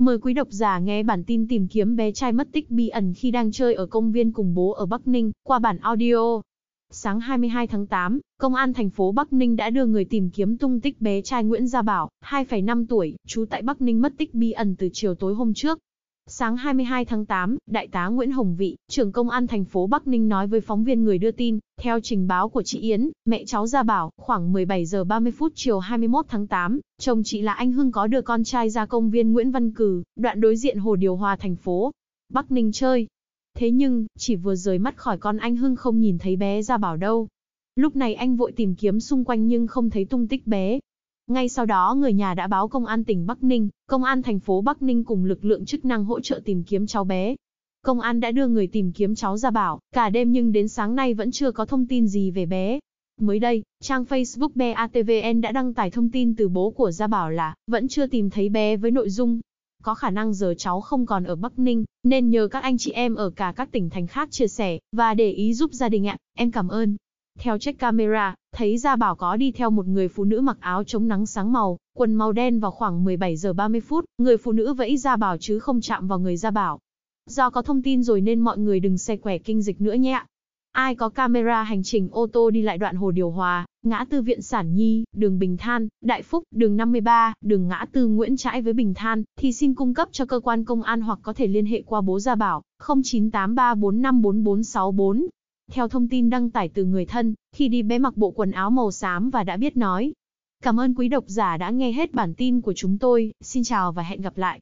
Mời quý độc giả nghe bản tin tìm kiếm bé trai mất tích bí ẩn khi đang chơi ở công viên cùng bố ở Bắc Ninh, qua bản audio. Sáng 22 tháng 8, Công an thành phố Bắc Ninh đã đưa người tìm kiếm tung tích bé trai Nguyễn Gia Bảo, 2,5 tuổi, trú tại Bắc Ninh mất tích bí ẩn từ chiều tối hôm trước. Sáng 22 tháng 8, Đại tá Nguyễn Hồng Vị, trưởng công an thành phố Bắc Ninh nói với phóng viên người đưa tin, theo trình báo của chị Yến, mẹ cháu Gia Bảo, khoảng 17 giờ 30 phút chiều 21 tháng 8, chồng chị là anh Hưng có đưa con trai ra công viên Nguyễn Văn Cử, đoạn đối diện Hồ Điều Hòa thành phố Bắc Ninh chơi. Thế nhưng, chỉ vừa rời mắt khỏi con anh Hưng không nhìn thấy bé Gia Bảo đâu. Lúc này anh vội tìm kiếm xung quanh nhưng không thấy tung tích bé. Ngay sau đó người nhà đã báo công an tỉnh Bắc Ninh, công an thành phố Bắc Ninh cùng lực lượng chức năng hỗ trợ tìm kiếm cháu bé. Công an đã đưa người tìm kiếm cháu ra bảo, cả đêm nhưng đến sáng nay vẫn chưa có thông tin gì về bé. Mới đây, trang Facebook BATVN đã đăng tải thông tin từ bố của Gia Bảo là vẫn chưa tìm thấy bé với nội dung có khả năng giờ cháu không còn ở Bắc Ninh, nên nhờ các anh chị em ở cả các tỉnh thành khác chia sẻ và để ý giúp gia đình ạ. Em cảm ơn. Theo check camera, thấy Gia Bảo có đi theo một người phụ nữ mặc áo chống nắng sáng màu, quần màu đen vào khoảng 17 giờ 30 phút, người phụ nữ vẫy Gia Bảo chứ không chạm vào người Gia Bảo. Do có thông tin rồi nên mọi người đừng xe quẻ kinh dịch nữa nhé. Ai có camera hành trình ô tô đi lại đoạn Hồ Điều Hòa, ngã tư Viện Sản Nhi, đường Bình Than, Đại Phúc, đường 53, đường ngã tư Nguyễn Trãi với Bình Than, thì xin cung cấp cho cơ quan công an hoặc có thể liên hệ qua bố Gia Bảo, 0983454464. Theo thông tin đăng tải từ người thân, khi đi bé mặc bộ quần áo màu xám và đã biết nói. Cảm ơn quý độc giả đã nghe hết bản tin của chúng tôi, xin chào và hẹn gặp lại.